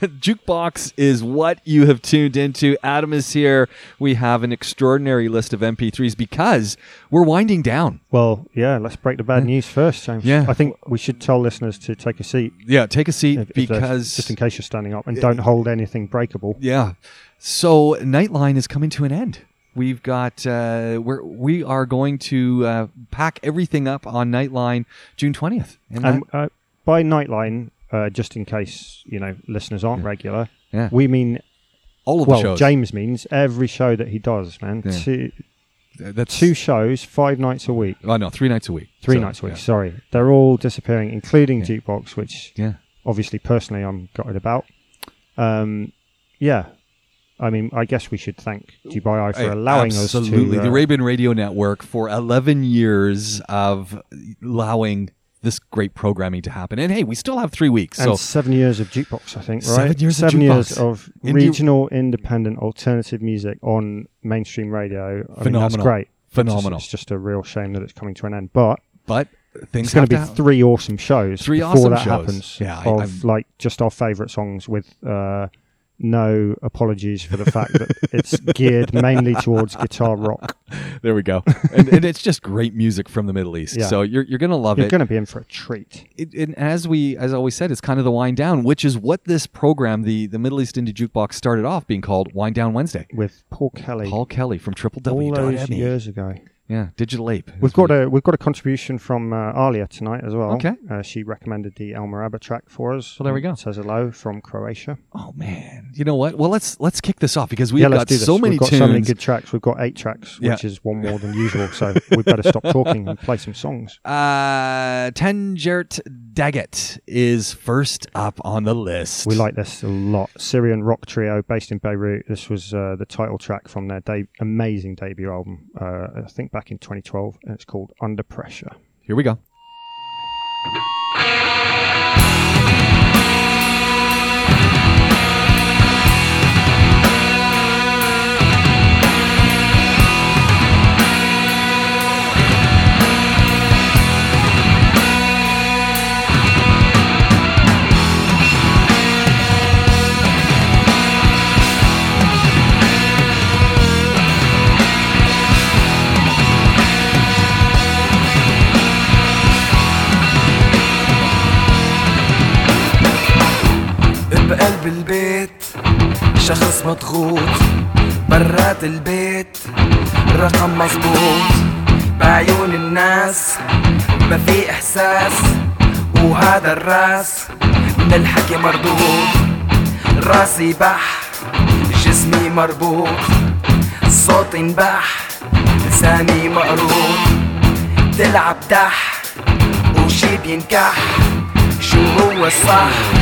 Jukebox is what you have tuned into. Adam is here. We have an extraordinary list of MP3s because we're winding down. Well, yeah, let's break the bad news first, James. Yeah. I think we should tell listeners to take a seat Yeah, take a seat if- if because just in case you're standing up and don't hold anything breakable. Yeah. So Nightline is coming to an end. We've got uh, we're we are going to uh, pack everything up on Nightline June twentieth. And And uh, by Nightline, uh, just in case you know listeners aren't regular, Yeah. we mean all of well, the shows. James means every show that he does, man. Yeah. Two that's two shows, five nights a week, Oh no, three nights a week. three So, nights a week. yeah. Sorry, they're all disappearing, including Yeah. Jukebox, which Yeah. obviously personally I'm gutted about. Um, yeah. I mean, I guess we should thank Dubai Eye for allowing absolutely. us to. the uh, Arabian Radio Network for eleven years of allowing this great programming to happen. And hey, we still have three weeks. and So seven years of jukebox, I think, right? Seven years of seven years of regional, independent, alternative music on mainstream radio. I mean, that's Phenomenal. great. It's just- Phenomenal. It's just, a real shame that it's coming to an end. But but things it's going to be happen. three awesome shows Three before awesome that shows. happens. Yeah, I- of I'm- like just our favourite songs with uh, no apologies for the fact that it's geared mainly towards guitar rock. There we go. and, and it's just great music from the Middle East. Yeah. So you're you're gonna love it. You're going to be in for a treat. it, and as we as I always said, it's kind of the wind down, which is what this program, the the Middle East Indie Jukebox, started off being called Wind Down Wednesday. With Paul Kelly Paul Kelly from Triple W. all W. those years ago. Yeah, Digital Ape. We've got a we've got a contribution from uh, Alia tonight as well. Okay. uh, she recommended the El Moraba track for us. Well, there we go. It says hello from Croatia. Oh man, you know what? Well, let's let's kick this off because we've yeah, got so many We've got tunes. so many good tracks. We've got eight tracks, Yeah. which is one more than usual. So we better stop talking and play some songs. uh, Tanjaret Daghet is first up on the list. We like this a lot. Syrian rock trio based in Beirut. This was uh, the title track from their de- amazing debut album. Uh, I think back in 2012, and it's called Under Pressure. Here we go. بقلب البيت شخص مضغوط برات البيت رقم مظبوط. بعيون الناس ما في إحساس وهذا الرأس من الحكي مردود. راسي بح جسمي مربوط. صوتي انبح لساني مقروض تلعب دح وشي بينكح. شو هو الصح؟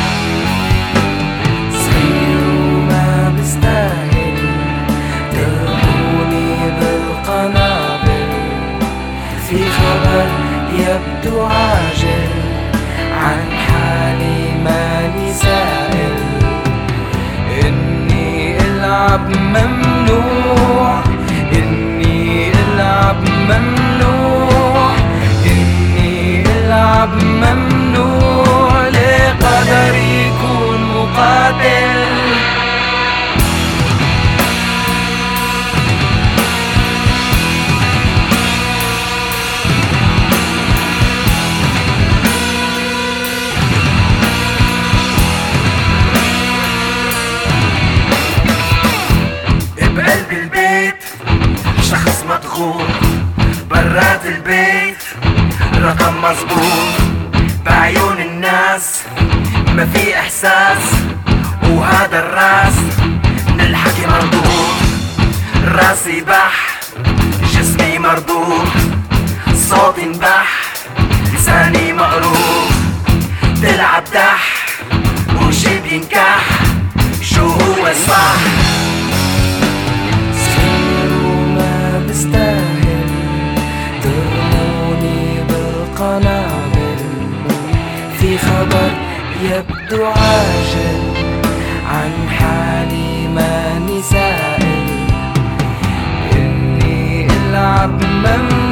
خبر يبدو عاجل عن حالي ماني سائل إني ألعب ممنوع إني ألعب ممنوع إني ألعب ممنوع. برات البيت. رقم مظبوط بعيون الناس. ما في إحساس وهذا الرأس. من الحكي مردود. راسي بح جسمي مربوط صوتي انبح لساني مقروض تلعب دح وشي ينكح شو هو الصح بالقنابل في خبر يبدو عاجل عن حالي ماني سائل إني ألعب ممنوع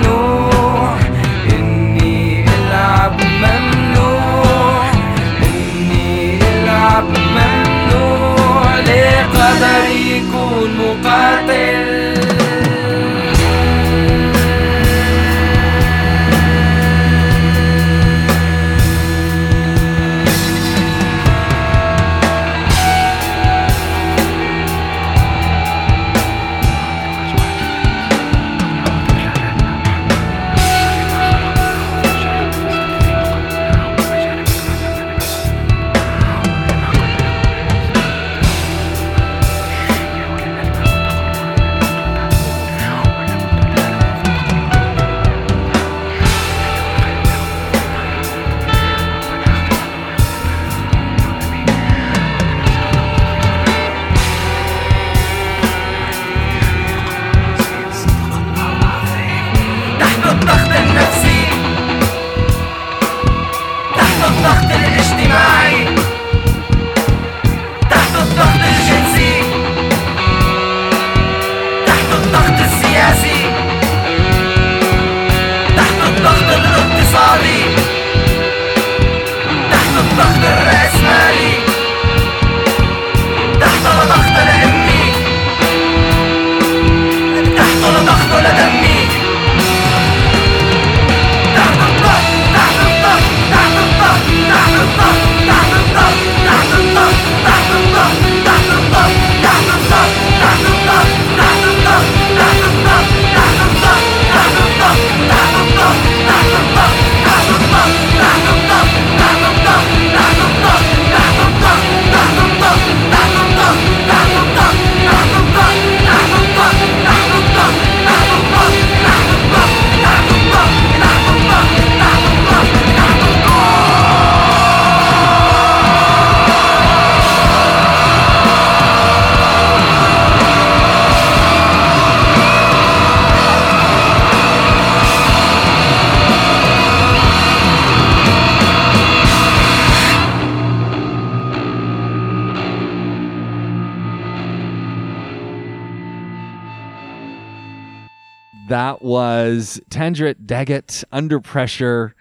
That was Tanjaret Daghet, Under Pressure,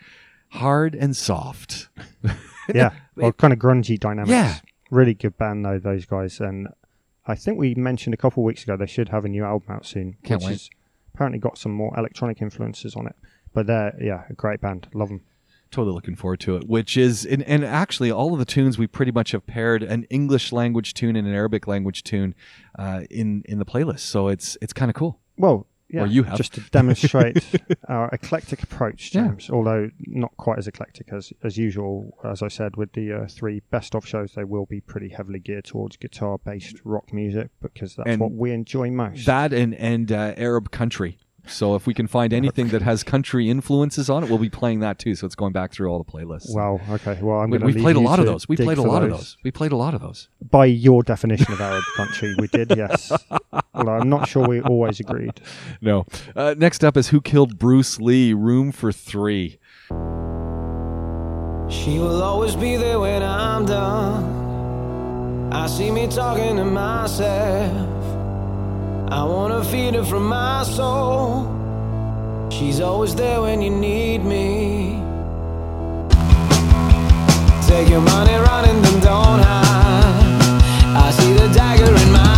Hard and Soft. yeah, well, kind of grungy dynamics. Yeah. really good band though. Those guys, and I think we mentioned a couple of weeks ago they should have a new album out soon, Can't which wait. has apparently got some more electronic influences on it. But they're yeah, a great band. Love them. Totally looking forward to it. Which is, and, and actually, all of the tunes we pretty much have paired an English language tune and an Arabic language tune uh, in in the playlist. So it's it's kind of cool. Well, yeah, Or you have. just to demonstrate our eclectic approach, Yeah. James. Although not quite as eclectic as as usual. As I said, with the uh, three best of shows, they will be pretty heavily geared towards guitar-based rock music because that's And what we enjoy most. That and and uh, Arab country. So if we can find anything that has country influences on it, we'll be playing that too. So it's going back through all the playlists. Wow. okay. Well, I'm we, going to we've played a lot of those. We played a lot of those. those. We played a lot of those. By your definition of Arab country, we did, yes. Although I'm not sure we always agreed. No. Uh, next up is Who Killed Bruce Lee? Room for Three. She will always be there when I'm done. I see me talking to myself. I wanna feed her from my soul. She's always there when you need me. Take your money, run and then don't hide. I see the dagger in my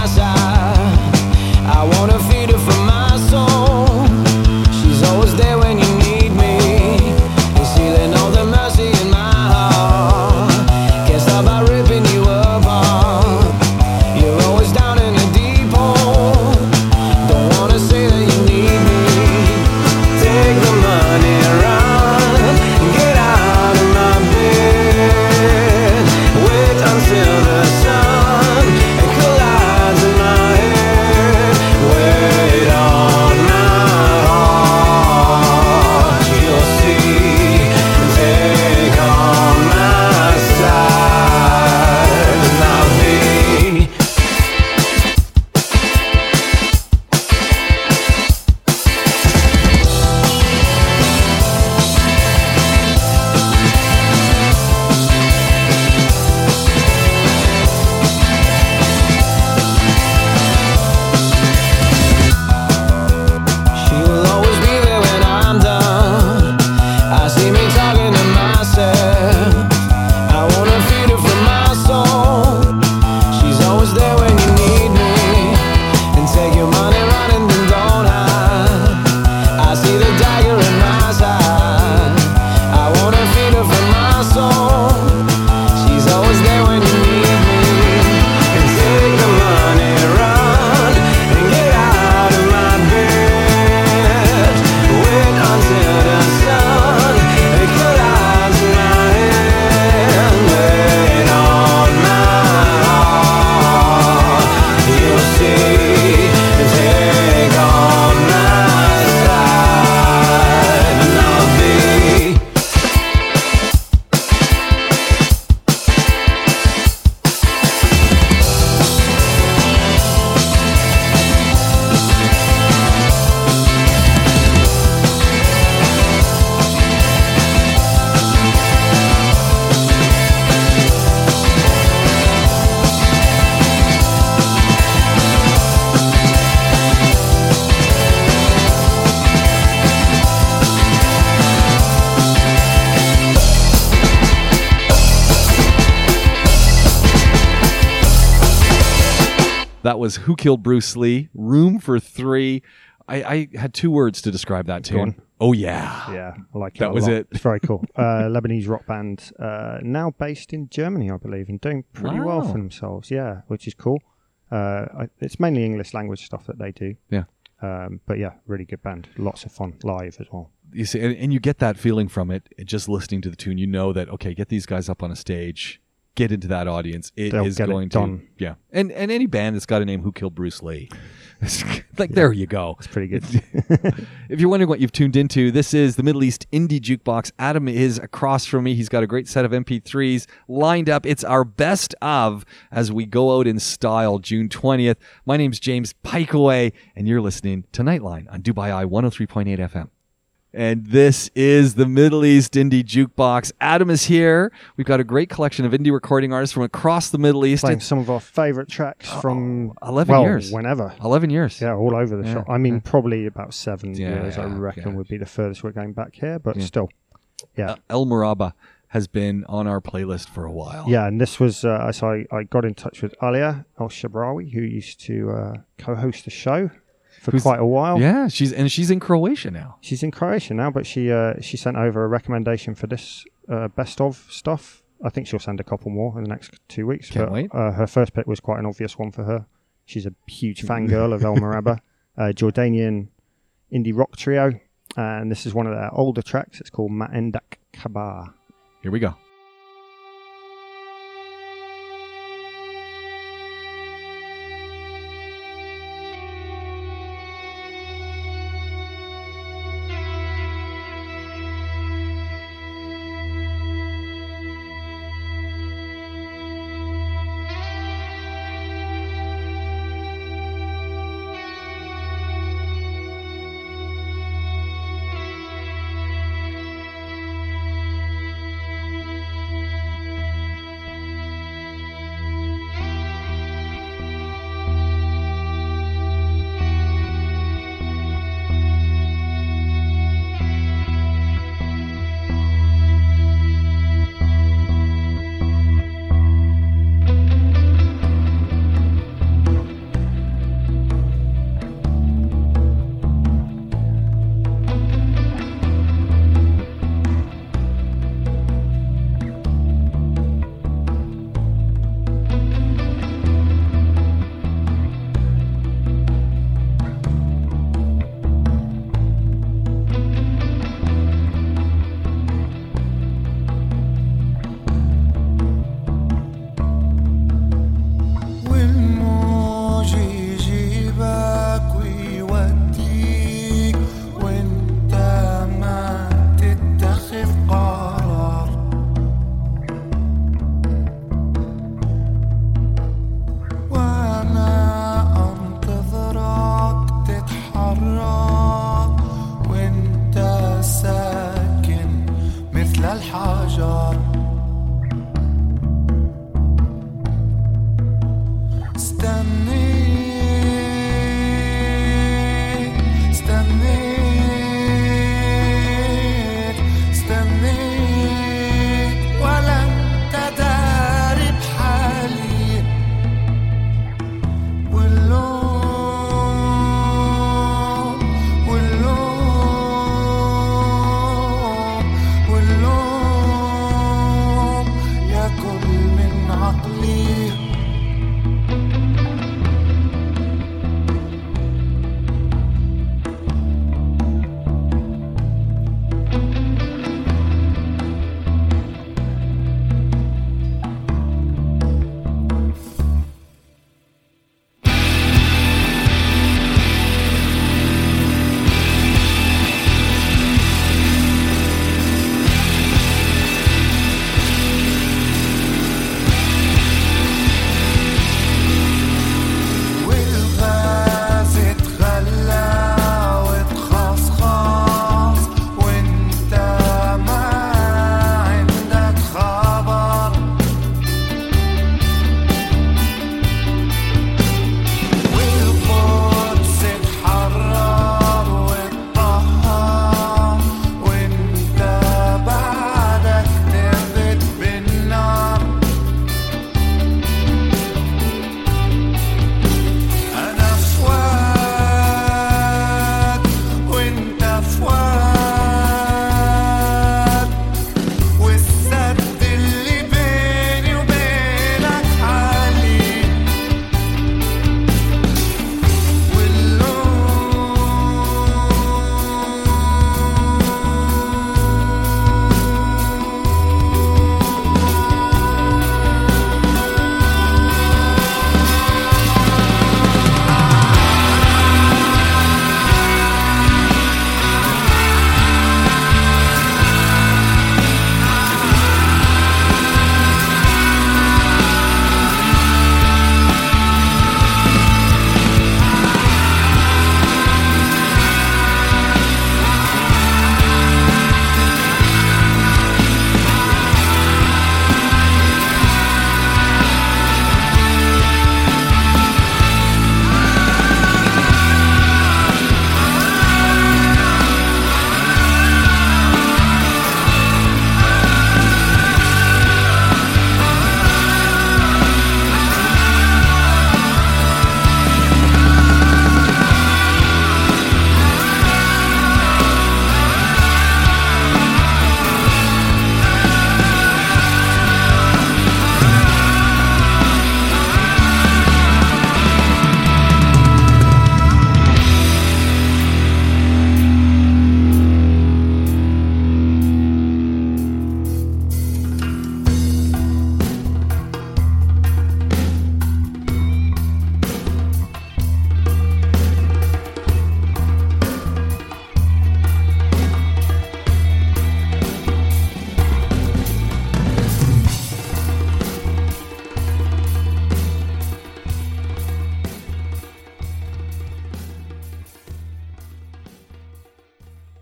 was Who Killed Bruce Lee? Room for Three. I, I had two words to describe that tune. Oh yeah. Yeah, I like. That was lot. it. It's very cool. Uh, Lebanese rock band, uh, now based in Germany, I believe, and doing pretty well for themselves. Yeah, which is cool. Uh, I, it's mainly English language stuff that they do. Yeah. Um, but yeah, really good band. Lots of fun live as well. You see, and, and you get that feeling from it just listening to the tune. You know that okay, get these guys up on a stage, get into that audience. It is They'll it going to yeah. And and any band that's got a name Who Killed Bruce Lee, like there you go. It's pretty good. If you're wondering what you've tuned into, this is the Middle East Indie Jukebox. Adam is across from me. He's got a great set of MP3s lined up. It's our best of as we go out in style June 20th. My name's James Piecowye, and you're listening to Nightline on Dubai Eye 103.8 FM. And this is the Middle East Indie Jukebox. Adam is here. We've got a great collection of indie recording artists from across the Middle East. Playing some of our favourite tracks from 11 well, years. whenever. 11 years. Yeah, all over the Yeah, shop. I mean, probably about seven Yeah, years, I reckon, yeah. would be the furthest we're going back here, but still. Yeah. Uh, El Moraba has been on our playlist for a while. Yeah, and this was uh, so I, I got in touch with Alia Al Shabrawi, who used to uh, co-host the show for quite a while. Yeah, she's and she's in Croatia now. She's in Croatia now, but she uh, she sent over a recommendation for this uh, best of stuff. I think she'll send a couple more in the next two weeks. Can't but, wait. Uh, her first pick was quite an obvious one for her. She's a huge fangirl of El Moraba, a Jordanian indie rock trio, and this is one of their older tracks. It's called Ma'endak Kabar. Here we go.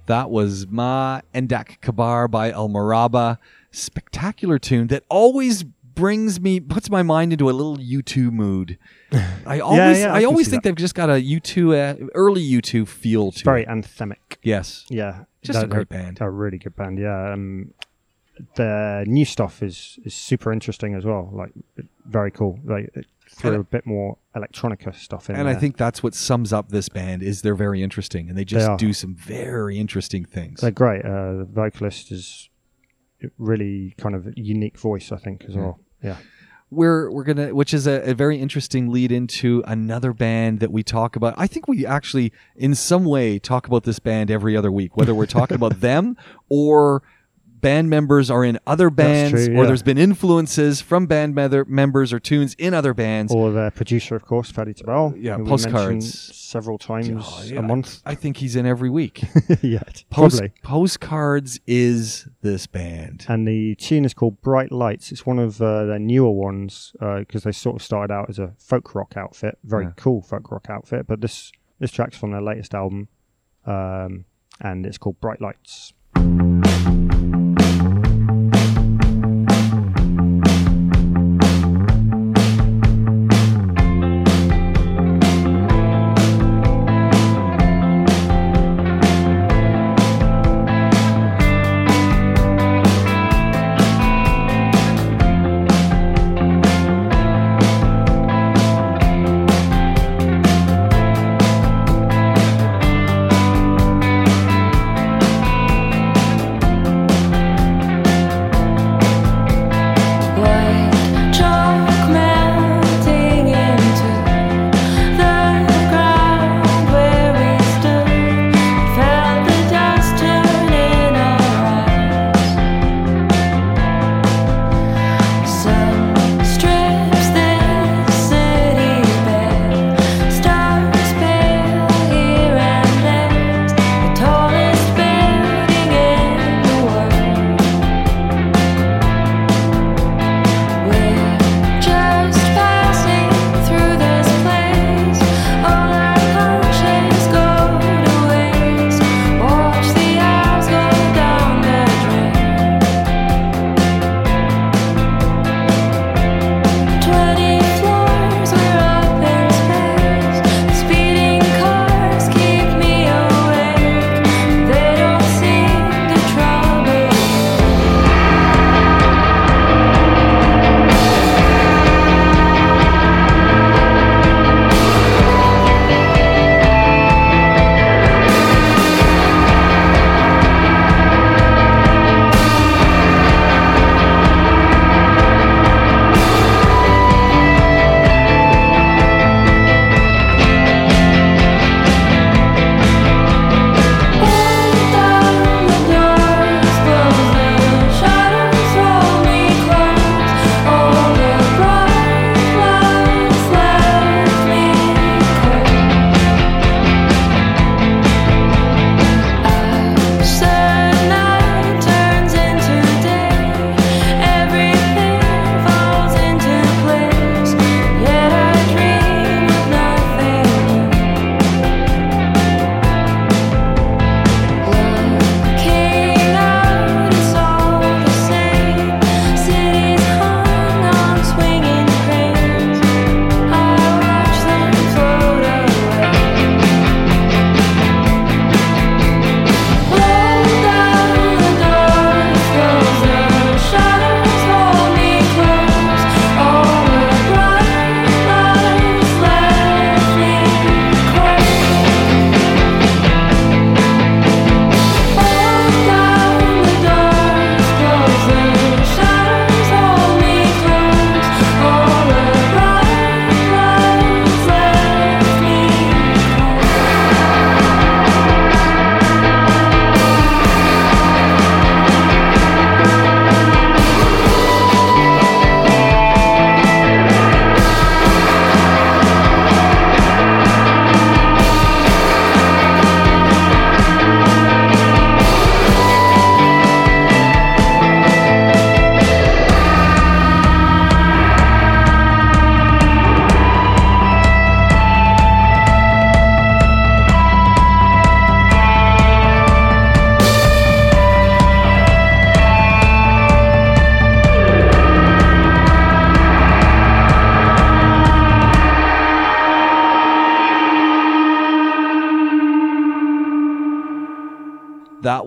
That was Ma Endak Kabar by El Moraba. Spectacular tune that always brings me, puts my mind into a little U2 mood. I always, yeah, I I, always think that. they've just got a U2, uh, early U2 feel to it. Very it. anthemic. Yes. Yeah, Just a great band. A really good band. Yeah, um, the new stuff is is super interesting as well. Like very cool. Like threw a bit more electronica stuff in And there. I think that's what sums up this band is they're very interesting and they just are. do some very interesting things. they're great. Uh, the vocalist is really kind of unique voice. I think as well. Yeah. we're we're gonna which is a, a very interesting lead into another band that we talk about i think we actually in some way talk about this band every other week whether we're talking about them or band members are in other bands true, or there's been influences from band member, members or tunes in other bands Or the producer, of course, Fadi Tabal. Yeah, who postcards. several times Oh, yeah, a month. i think he's in every week yeah, Post, probably. postcards is this band and the tune is called Bright Lights. It's one of uh, their newer ones because they sort of started out as a folk rock outfit, very Yeah. cool folk rock outfit. But this this track's from their latest album, um, and it's called Bright Lights.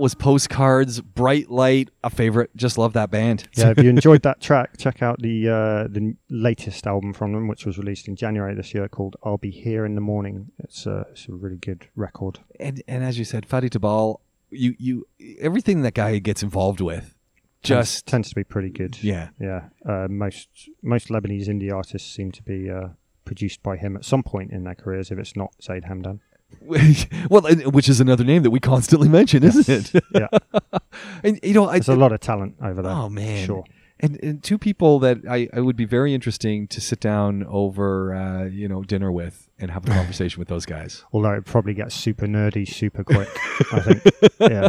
Was Postcards, Bright Light, a favorite. Just love that band. Yeah, if you enjoyed that track, check out the uh, the latest album from them, which was released in January this year, called "I'll Be Here in the Morning." It's a it's a really good record. And and as you said, Fadi Tabal, you you everything that guy gets involved with, Tends- just tends to be pretty good. yeah. yeah. Uh, most most Lebanese indie artists seem to be uh, produced by him at some point in their careers. If it's not Zeid Hamdan, well, which is another name that we constantly mention, isn't it? yeah, and you know, I, there's a lot of talent over there. Oh man, sure. And, and two people that I, I would be very interesting to sit down over, uh, you know, dinner with and have a conversation with those guys. Although it probably gets super nerdy super quick. I think. Yeah,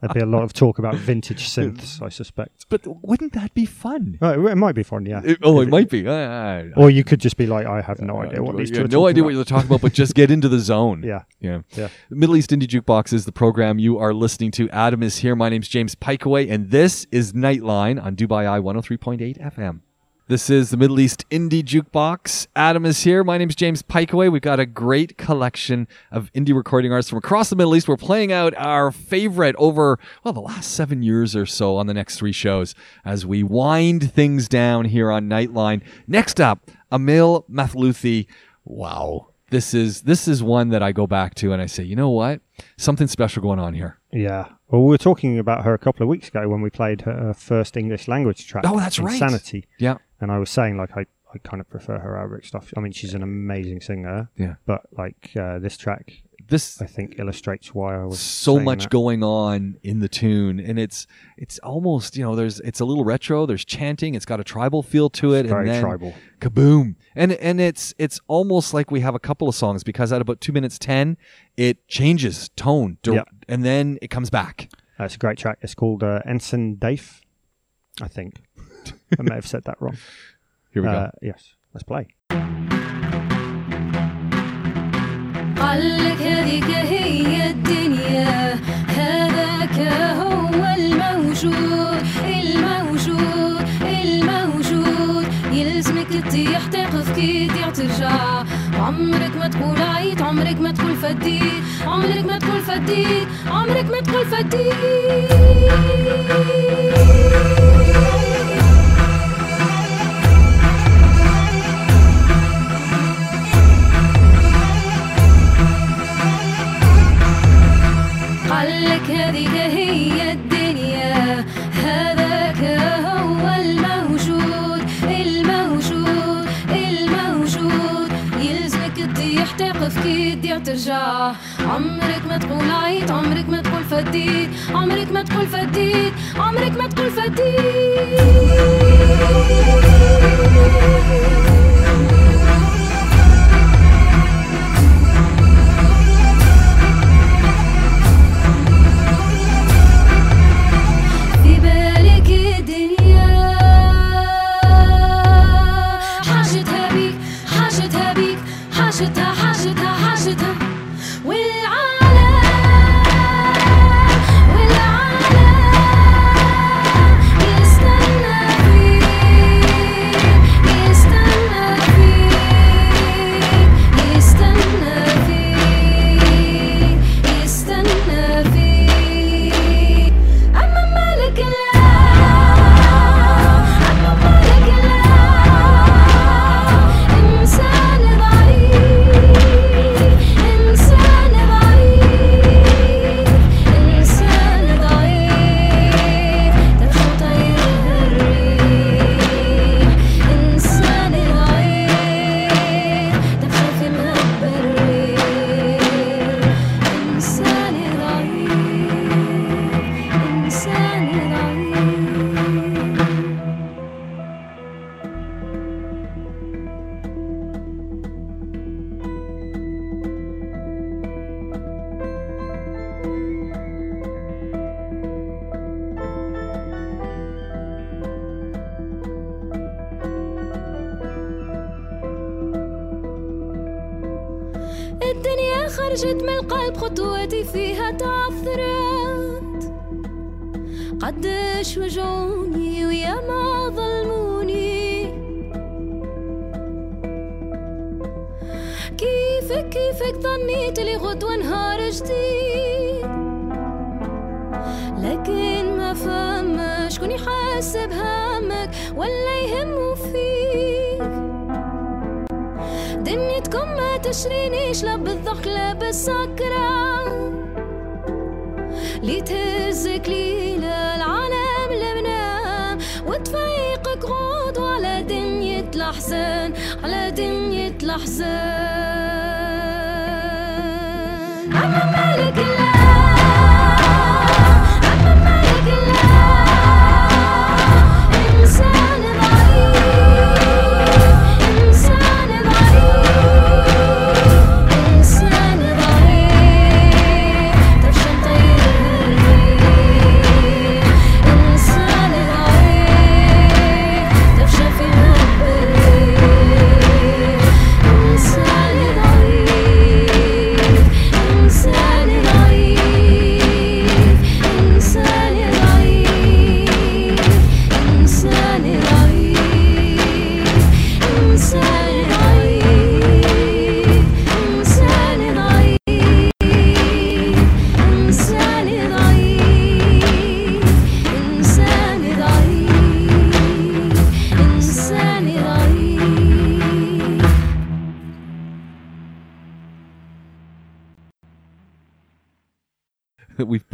there'd be a lot of talk about vintage synths. I suspect. But wouldn't that be fun? Oh, it, it might be fun. Yeah. It- oh, If it might be. I- I- Or you could just be like, I have no uh, idea what these you two no idea about. what you're talking about, but just get into the zone. Yeah. Yeah. Yeah. Middle East Indie Jukebox is the program you are listening to. Adam is here. My name's James Piecowye, and this is Nightline on Dubai Eye 103.8 FM. This is the Middle East Indie Jukebox. Adam is here. My name is James Piecowye. We've got a great collection of indie recording artists from across the Middle East. We're playing out our favorite over, well, the last seven years or so on the next three shows as we wind things down here on Nightline. Next up, Emel Mathlouthi. Wow. This is this is one that I go back to and I say, you know what? Something special going on here. Yeah. Well, we were talking about her a couple of weeks ago when we played her first English language track. Oh, that's right. Insanity. Yeah. And I was saying, like, I, I kind of prefer her Arabic stuff. I mean, she's an amazing singer. Yeah. But, like, uh, this track, This I think, illustrates why I was so much that. going on in the tune and it's it's almost you know there's it's a little retro there's chanting it's got a tribal feel to it Very and then tribal. kaboom and and it's it's almost like we have a couple of songs because at about two minutes 10 it changes tone dir- Yeah. and then it comes back it's a great track. It's called uh, Ensign Dave, I think. I may have said that wrong. here we Uh, go yes. Let's play. قالك هذيك هي الدنيا هذاك هو الموجود الموجود الموجود يلزمك تطيح تقف كي ترجع عمرك ما تقول عيط عمرك ما تقول فديت عمرك ما تقول فديت عمرك ما تقول فديت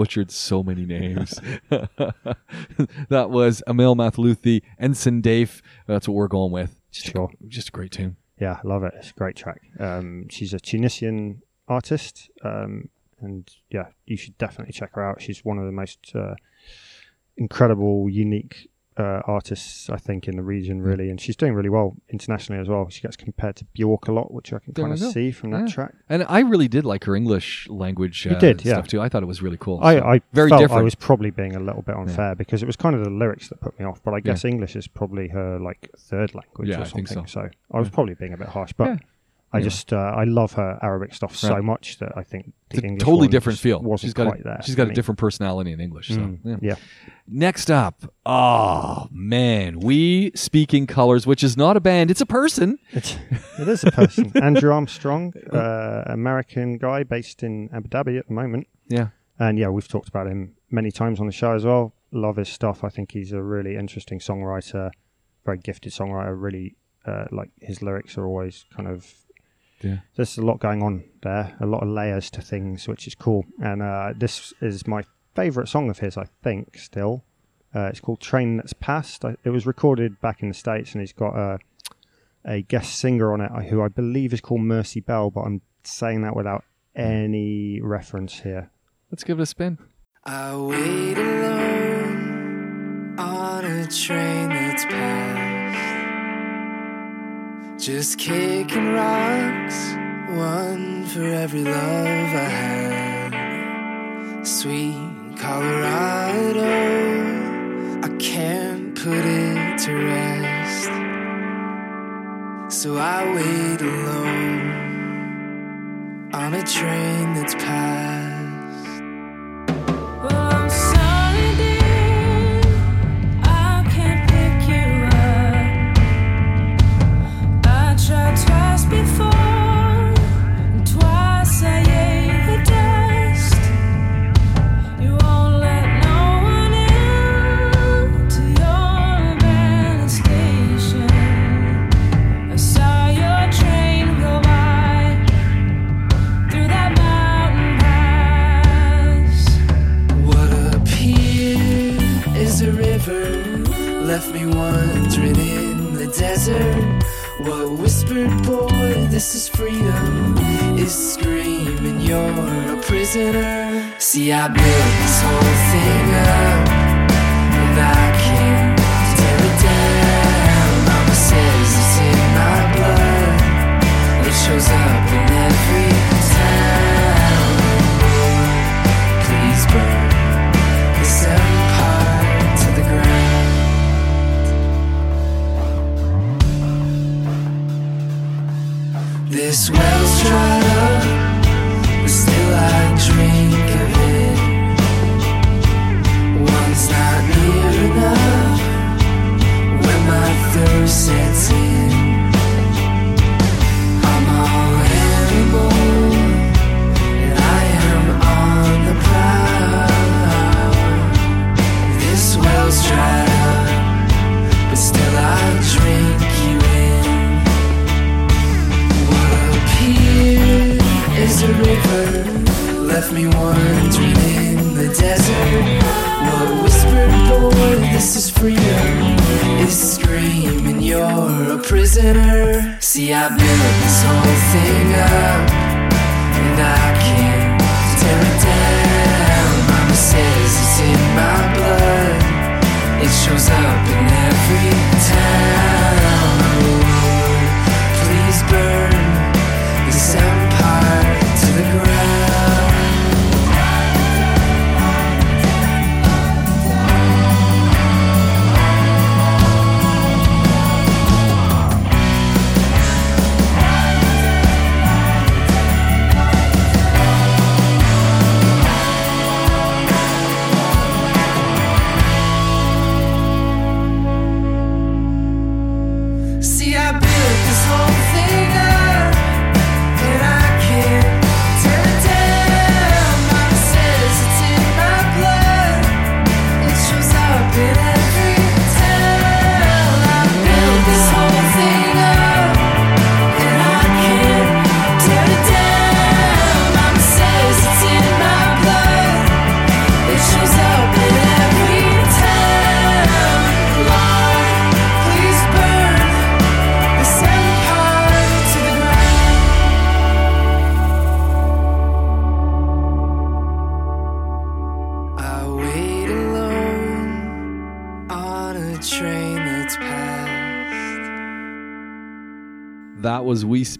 butchered so many names. that was Emel Mathlouthi, Ensign Dave. That's what we're going with. Just, Sure. a, just a great tune. Yeah, I love it. It's a great track. Um, she's a Tunisian artist, um, and yeah, you should definitely check her out. She's one of the most uh, incredible, unique uh, artists I think in the region, really, and she's doing really well internationally as well. She gets compared to Bjork a lot, which I can kind of see from that Yeah. track. And I really did like her English language You uh, did, yeah. stuff too. I thought it was really cool. I, So, I very felt different. I was probably being a little bit unfair because it was kind of the lyrics that put me off. But I guess English is probably her like third language Yeah, or I think something. so. I was probably being a bit harsh, but Yeah. I Yeah. just uh, I love her Arabic stuff so much that I think the it's a English totally different feel. Wasn't she's got quite a, there. she's got a me. different personality in English. So Mm, yeah. yeah. Next up, oh man, We Speak in Colors, which is not a band; it's a person. It's, it is a person. Andrew Armstrong, uh, American guy based in Abu Dhabi at the moment. Yeah, And yeah, we've talked about him many times on the show as well. Love his stuff. I think he's a really interesting songwriter, very gifted songwriter. Really, uh, like his lyrics are always kind of. Yeah. There's a lot going on there, a lot of layers to things, which is cool. And uh, this is my favourite song of his, I think, still. Uh, it's called Train That's Passed. I, it was recorded back in the States, and he's got a, a guest singer on it uh, who I believe is called Mercy Bell, but I'm saying that without any reference here. let's give it a spin. I wait alone on a train that's passed. Just kicking rocks, one for every love I had. Sweet Colorado, I can't put it to rest. So I wait alone on a train that's passed. Prisoner. See, I built this whole thing up,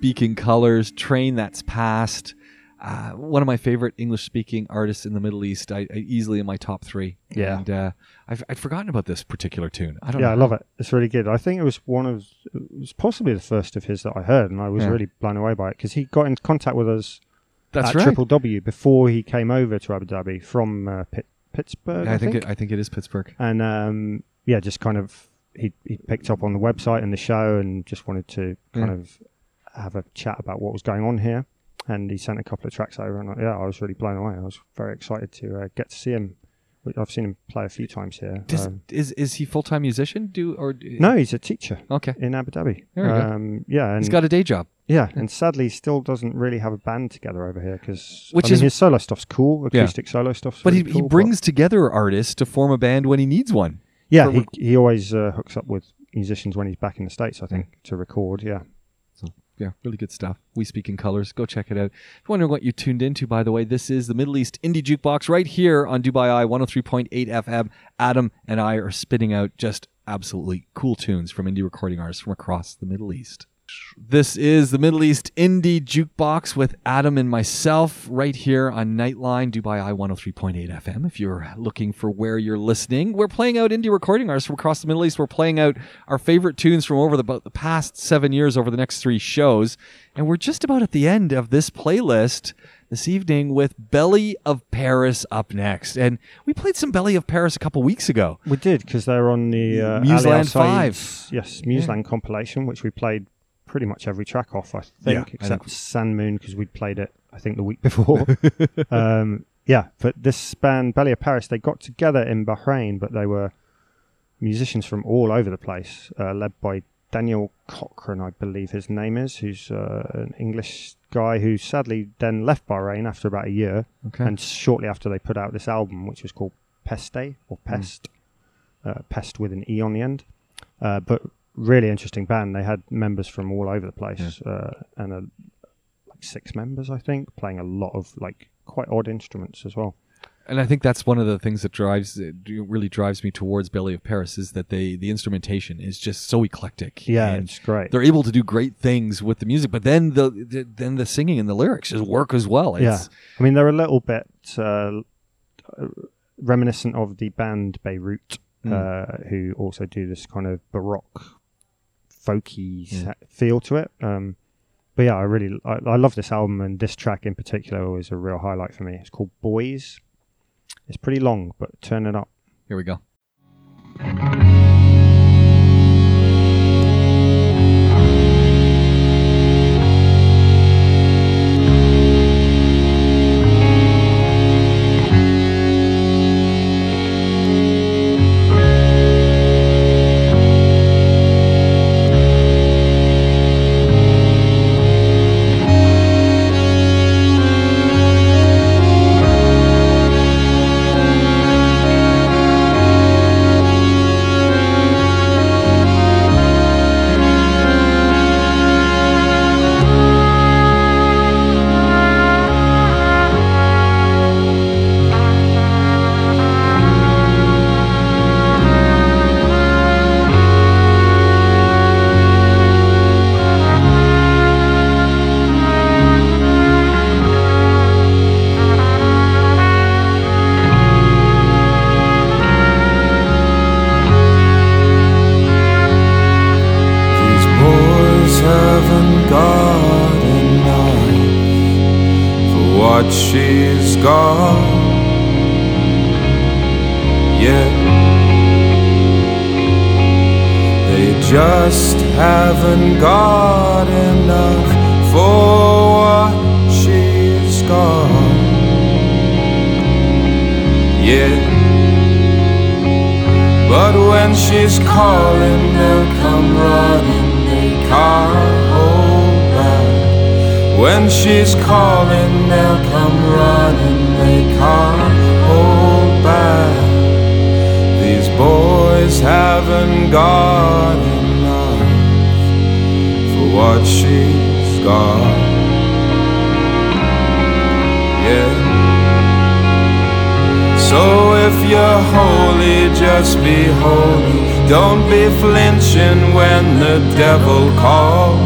was We Speak in Colors, Train That's Passed. Uh, one of my favorite English speaking artists in the Middle East. I, I easily in my top three. Yeah. And uh, I've, I'd forgotten about this particular tune. I don't Yeah, know. I love it. It's really good. I think it was one of, it was possibly the first of his that I heard, and I was Yeah. really blown away by it because he got in contact with us That's at right. Triple W before he came over to Abu Dhabi from uh, Pit- Pittsburgh. I, I, think, think. it, I think it is Pittsburgh. and um, yeah, just kind of he he picked up on the website and the show, and just wanted to kind Yeah. of have a chat about what was going on here. And he sent a couple of tracks over, and I, yeah, I was really blown away. I was very excited to uh, get to see him. I've seen him play a few times here. Does, Um, is is he full time musician? Do or no, he's a teacher Okay, in Abu Dhabi. There we go. um, Yeah, and he's got a day job. yeah, and sadly, he still doesn't really have a band together over here because Which I mean, is- his solo stuff's cool, Yeah. acoustic solo stuff's But really he, he cool, brings together artists to form a band when he needs one. yeah, he, rec- he always uh, hooks up with musicians when he's back in the states. I think to record. Yeah, yeah, really good stuff. We speak in colors. Go check it out. If you're wondering what you tuned into, by the way, this is the Middle East Indie Jukebox right here on Dubai Eye 103.8 FM. Adam and I are spitting out just absolutely cool tunes from indie recording artists from across the Middle East. This is the Middle East Indie Jukebox with Adam and myself right here on Nightline, Dubai Eye 103.8 FM. If you're looking for where you're listening, we're playing out indie recording artists from across the Middle East. We're playing out our favorite tunes from over the, about the past seven years over the next three shows. And we're just about at the end of this playlist this evening with Belly of Paris up next. And we played some Belly of Paris a couple weeks ago. we did because they're on the uh, Museland Five. Yes, Museland compilation, which we played pretty much every track off. I think, Yeah, I except think- San Moon because we'd played it. I think the week before. um, yeah, but this band Belly of Paris, they got together in Bahrain, but they were musicians from all over the place, uh, led by Daniel Cochran, I believe his name is, who's uh, an English guy who sadly then left Bahrain after about a year, Okay. and shortly after they put out this album, which was called Peste or Pest, uh, Pest with an e on the end. Uh, but really interesting band. They had members from all over the place, uh, and uh like six members, I think, playing a lot of like quite odd instruments as well. and I think that's one of the things that drives it really drives me towards Belly of Paris is that they the instrumentation is just so eclectic. Yeah, it's great. They're able to do great things with the music, but then the, the then the singing and the lyrics just work as well. Yeah, I mean they're a little bit uh, reminiscent of the band Beirut, Mm. uh, who also do this kind of baroque, folky Yeah. feel to it. Um, but yeah, I really I, I love this album, and this track in particular was a real highlight for me. It's called Boys. It's pretty long, but turn it up. Here we go. you're holy, just be holy. Don't be flinching when the devil calls.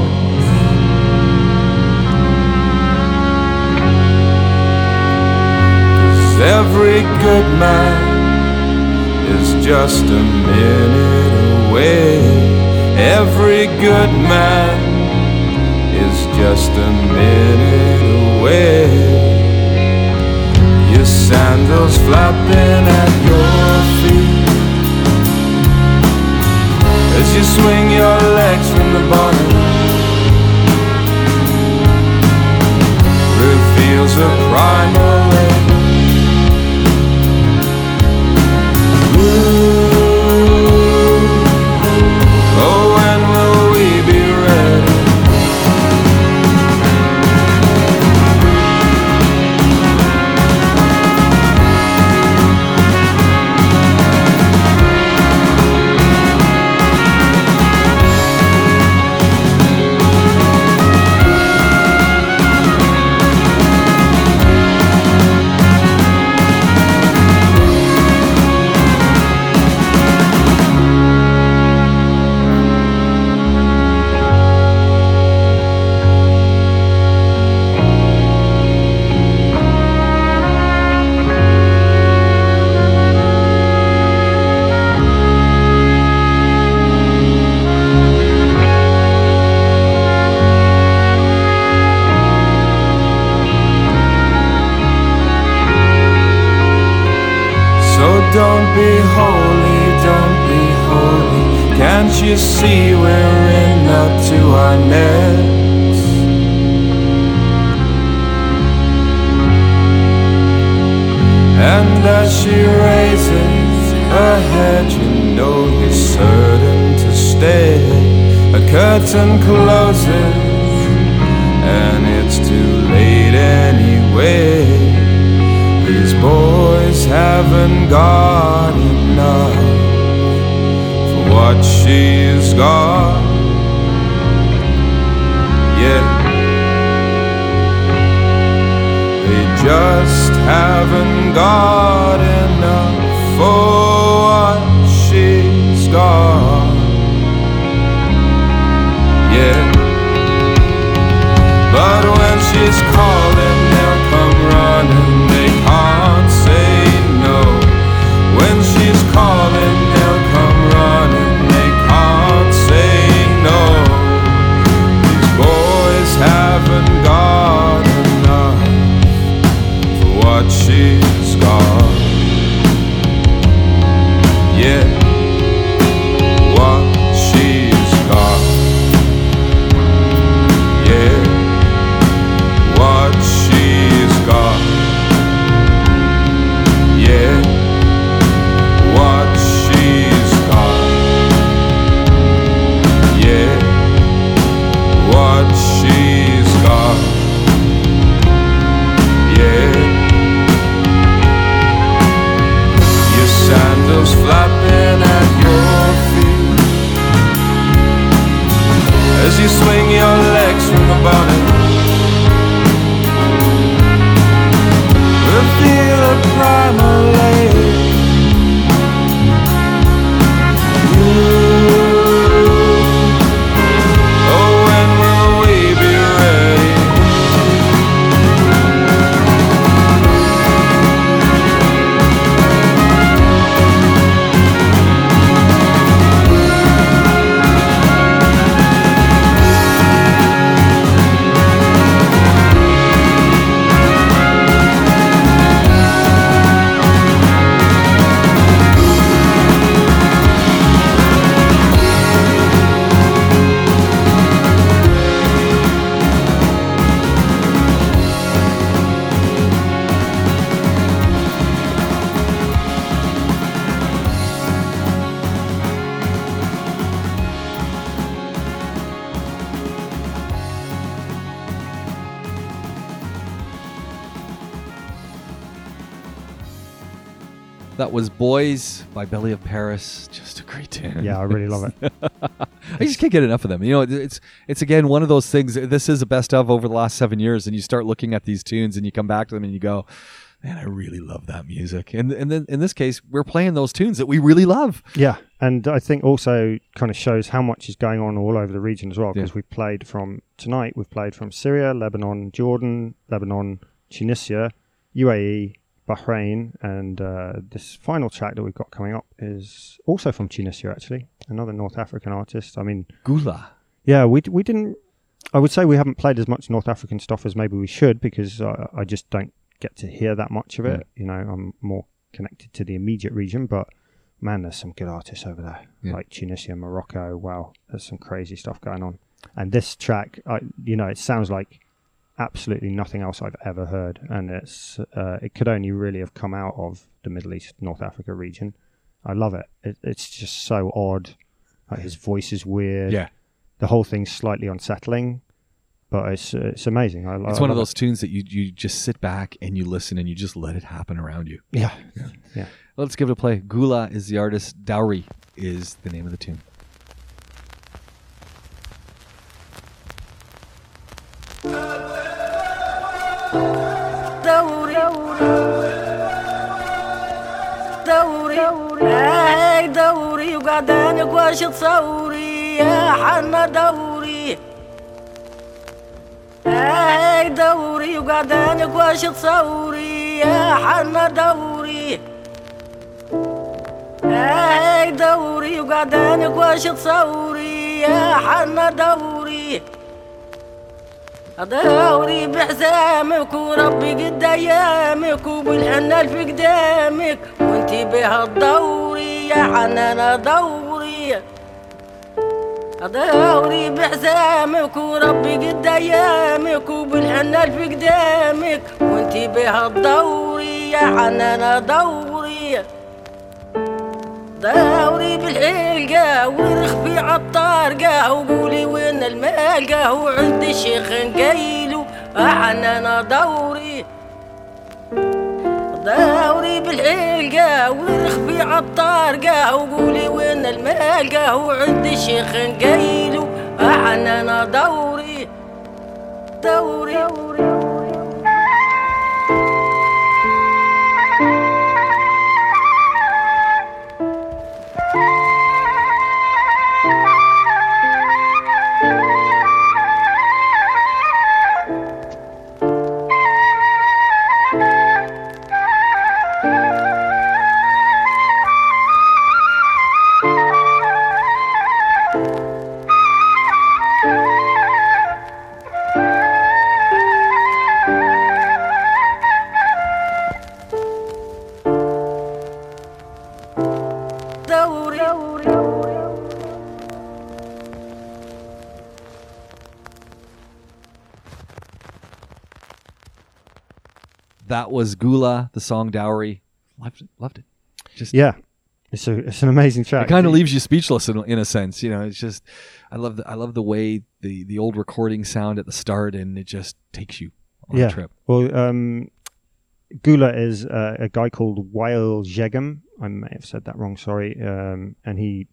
Cause every good man is just a minute away. Every good man is just a minute away sandals flapping at your feet. As you swing your legs from the bottom Reveals a primal That was Boys by Belly of Paris. Just a great tune. Yeah, I really love it. I just can't get enough of them. You know, it's it's again one of those things. This is a best of over the last seven years, and you start looking at these tunes, and you come back to them, and you go, "Man, I really love that music." And and then in this case, we're playing those tunes that we really love. Yeah, and I think also kind of shows how much is going on all over the region as well. Because Yeah. we've played from tonight, we've played from Syria, Lebanon, Jordan, Lebanon, Tunisia, UAE, Bahrain, and uh, this final track that we've got coming up is also from Tunisia. Actually, another North African artist. I mean, Ghoula. yeah, we we didn't. I would say we haven't played as much North African stuff as maybe we should because I, I just don't get to hear that much of it. You know, I'm more connected to the immediate region, but man, there's some good artists over there, Yeah. like Tunisia, Morocco. Wow, there's some crazy stuff going on. And this track, I, you know, it sounds like absolutely nothing else I've ever heard, and it's uh, it could only really have come out of the Middle East, North Africa region. I love it. it it's just so odd. Like his voice is weird Yeah, the whole thing's slightly unsettling, but it's it's amazing. I, it's I one of those tunes that you you just sit back and you listen and you just let it happen around you. it. Yeah, yeah. Let's give it a play. Ghoula is the artist. Dowry is the name of the tune. دوري هاي دوري وقعدانك واش تصوري يا حنا دوري. هاي دوري وقعدانك واش تصوري يا حنا دوري. هاي دوري وقعدانك واش تصوري يا حنا دوري. دوري بحزامك وربي قد أيامك وبالحنة في قدامك وانتي بها تدوري يا حنانة دوري دوري بحزامك وربي قد أيامك وبالحنة في قدامك وانتي بها تدوري يا حنانة دوري دوري بالحلقة ورخبي عالطارقة وقولي وين الملقة؟ وعند الشيخ نقيلو أحنا دوري دوري بالحلقة ورخبي عالطارقة وقولي وين الملقة؟ وعند الشيخ نقيلو أحنا دوري دوري, دوري دوري That was Ghoula, the song Dowry. Loved it. Loved it. Just Yeah, it's a it's an amazing track. it kind of leaves you speechless in, in a sense. You know, it's just I love the I love the way the the old recording sound at the start, and it just takes you on yeah. a trip. Well, um, Ghoula is uh, a guy called Wael Jegham. I may have said that wrong. Sorry. Um, and he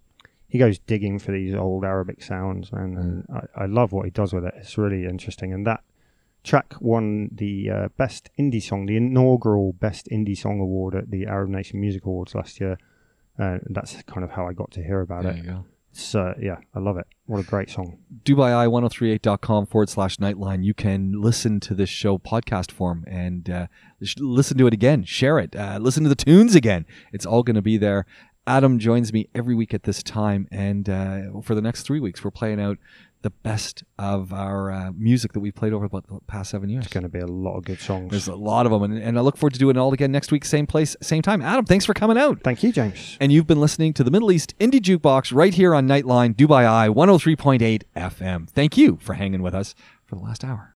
he goes digging for these old Arabic sounds, man, and I, I love what he does with it. It's really interesting, and that track won the uh, best indie song, the inaugural best indie song award at the Arab Nation Music Awards last year. Uh, that's kind of how I got to hear about There it. you go. Uh, yeah, I love it. What a great song. DubaiEye1038.com forward slash nightline. You can listen to this show podcast form and uh, listen to it again, share it, uh, listen to the tunes again. It's all going to be there. Adam joins me every week at this time, and uh, for the next three weeks, we're playing out the best of our uh, music that we've played over about the past seven years. It's going to be a lot of good songs. There's a lot of them, and, and I look forward to doing it all again next week, same place, same time. Adam, thanks for coming out. Thank you, James. And you've been listening to the Middle East Indie Jukebox right here on Nightline, Dubai Eye 103.8 FM. Thank you for hanging with us for the last hour.